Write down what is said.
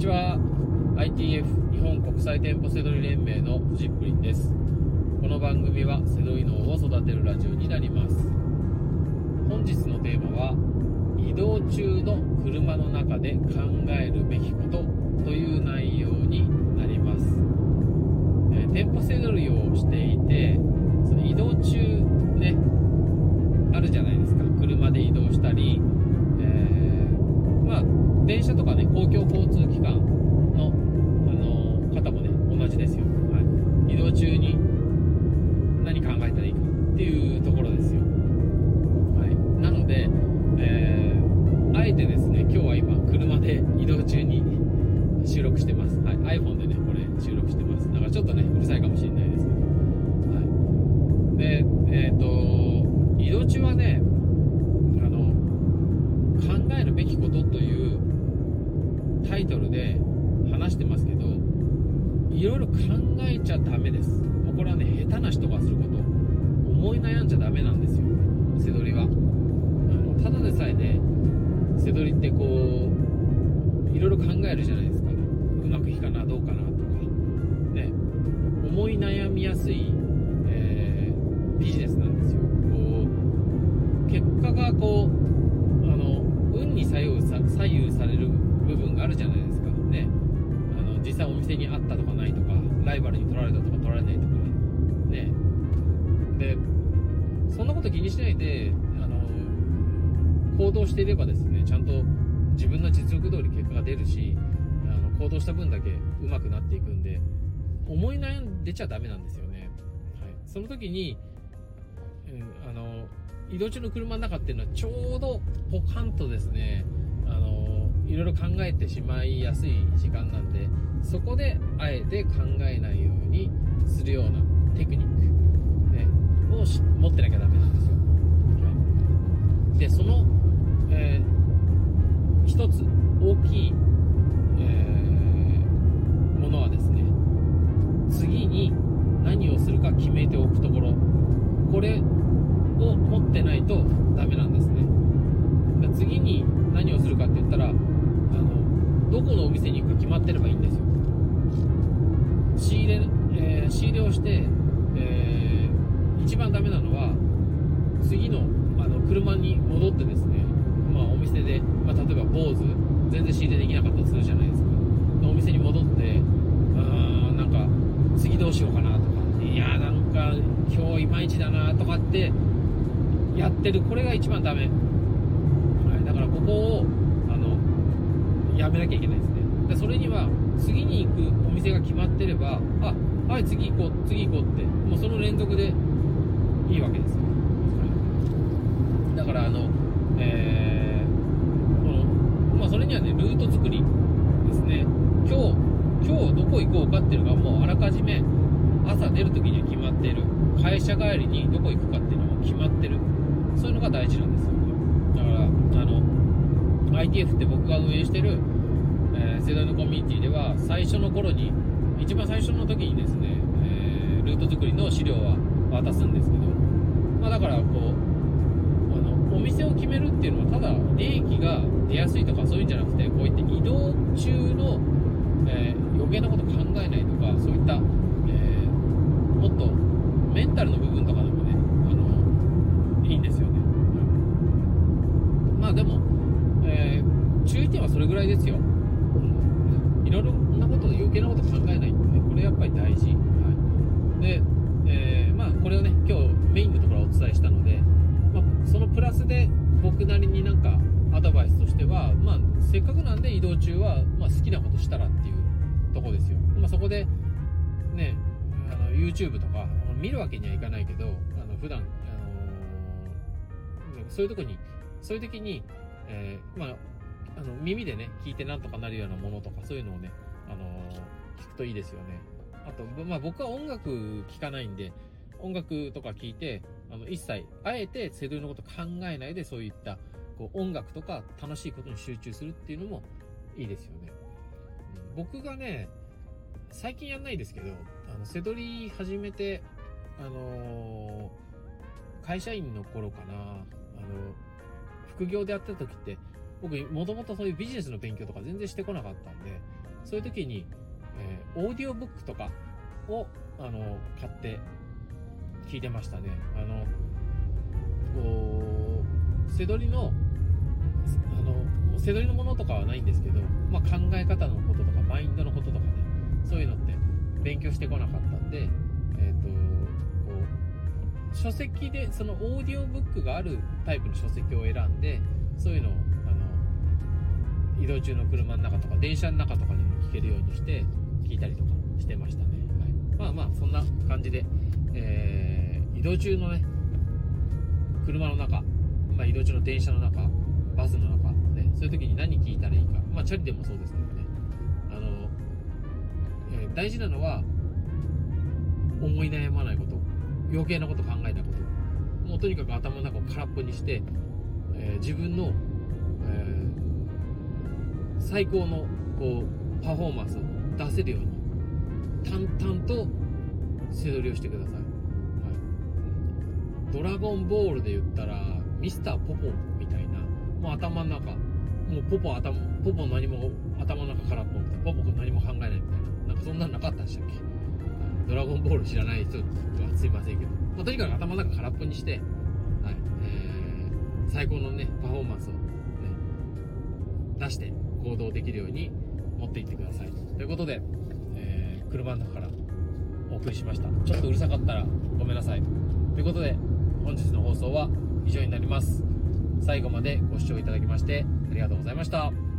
ちは。ITF 日本国際店舗セドリ連盟のフジップリンです。この番組はセドリ脳を育てるラジオになります。本日のテーマは移動中の車の中で考えるべきことという内容になります、えー、店舗セドリをしていてイトルで話してますけどいろいろ考えちゃダメです。もうこれはね下手な人がすること。思い悩んじゃダメなんですよ。背取りはあのただでさえね背取りってこういろいろ考えるじゃないですか。うまくいくかなどうかなとか。ね。思い悩みやすい、えー、ビジネスなんですよ。こう結果がこう際お店にあったとかないとかライバルに取られたとか取られないとかね。でそんなこと気にしないであの行動していればですねちゃんと自分の実力通り結果が出るしあの行動した分だけ上手くなっていくんで思い悩んでちゃダメなんですよね、はい、その時に、うん、あの移動中の車の中っていうのはちょうどポカンとですねいろいろ考えてしまいやすい時間なんでそこであえて考えないようにするようなテクニック、ね、を持ってなきゃダメなんですよ、はい、でその、えー、一つ大きい、えー、ものはですね次に何をするか決めておくところ。これを持ってないとダメなんですね。次に何をするかって言ったらあのどこのお店に行くか決まってればいいんですよ。仕入れ、えー、仕入れをして、えー、一番ダメなのは次のあの車に戻ってですね、まあ、お店で、まあ、例えば坊主全然仕入れできなかったとするじゃないですか。お店に戻ってあなんか次どうしようかなとかいやーなんか今日いまいちだなとかってやってるこれが一番ダメ、はい、だからここをやめなきゃいけないですね。でそれには次に行くお店が決まってればあはい次行こう次行こうってもうその連続でいいわけですよ、はい、だからあのえー、このまあそれにはねルート作りですね。今日今日どこ行こうかっていうのがもうあらかじめ朝出る時には決まっている。会社帰りにどこ行くかっていうのも決まってるそういうのが大事なんですよねだからあの ITF って僕が運営してる、えー、世代のコミュニティでは最初の頃に一番最初の時にですね、えー、ルート作りの資料は渡すんですけど、まあ、だからこうあのお店を決めるっていうのはただ利益が出やすいとかそういうんじゃなくてこういった移動中の、えー、余計なこと考えないとかそういった、余計なこと考えないんで、ね、これやっぱり大事。はい、で、えー、まあこれをね、今日メインのところはお伝えしたので、まあ、そのプラスで僕なりになんかアドバイスとしては、まあせっかくなんで移動中は、まあ、好きなことしたらっていうとこですよ。まあそこで、ね、あの YouTube とか見るわけにはいかないけど、あの普段、あの、そういうとこに、そういう時に、えー、まああの耳でね、聞いてなんとかなるようなものとか、そういうのをね、あの、聞くといいですよね。あと、まあ僕は音楽聴かないんで、音楽とか聞いて、あの、一切、あえてセドリのこと考えないで、そういった、こう、音楽とか楽しいことに集中するっていうのもいいですよね。僕がね、最近やんないですけど、あの、セドリ始めて、あのー、会社員の頃かな、あの、副業でやってた時って、僕、もともとそういうビジネスの勉強とか全然してこなかったんで、そういう時に、えー、オーディオブックとかを、あの、買って聞いてましたね。あの、こう、せどりの、あの、せどりのものとかはないんですけど、まあ、考え方のこととか、マインドのこととかね、そういうのって勉強してこなかったんで、えっ、ー、と、こう、書籍で、そのオーディオブックがあるタイプの書籍を選んで、そういうのを、あの、移動中の車の中とか、電車の中とかでも聞けるようにして、聞いたりとかしてましたね。はい。まあまあ、そんな感じで、えー、移動中のね、車の中、まあ、移動中の電車の中、バスの中、ね、そういう時に何聞いたらいいか、まあ、チャリでもそうですけどね、あの、えー、大事なのは、思い悩まないこと、余計なこと考えないこと、もうとにかく頭の中を空っぽにして、えー、自分の、えー、最高のこうパフォーマンスを出せるように淡々と背取りをしてください、はい、ドラゴンボールで言ったらミスターポポみたいなもう頭の中もうポポ頭ポポ何も頭の中空っぽみたいなポポ何も考えないみたいななんかそんなのなかったでしたっけ？ドラゴンボール知らない人はすいませんけど、まあ、とにかく頭の中空っぽにして、はい。えー、最高のねパフォーマンスをね出して行動できるように持って行ってください。ということで、えー、車の中からお送りしました。ちょっとうるさかったらごめんなさい。ということで本日の放送は以上になります。最後までご視聴いただきましてありがとうございました。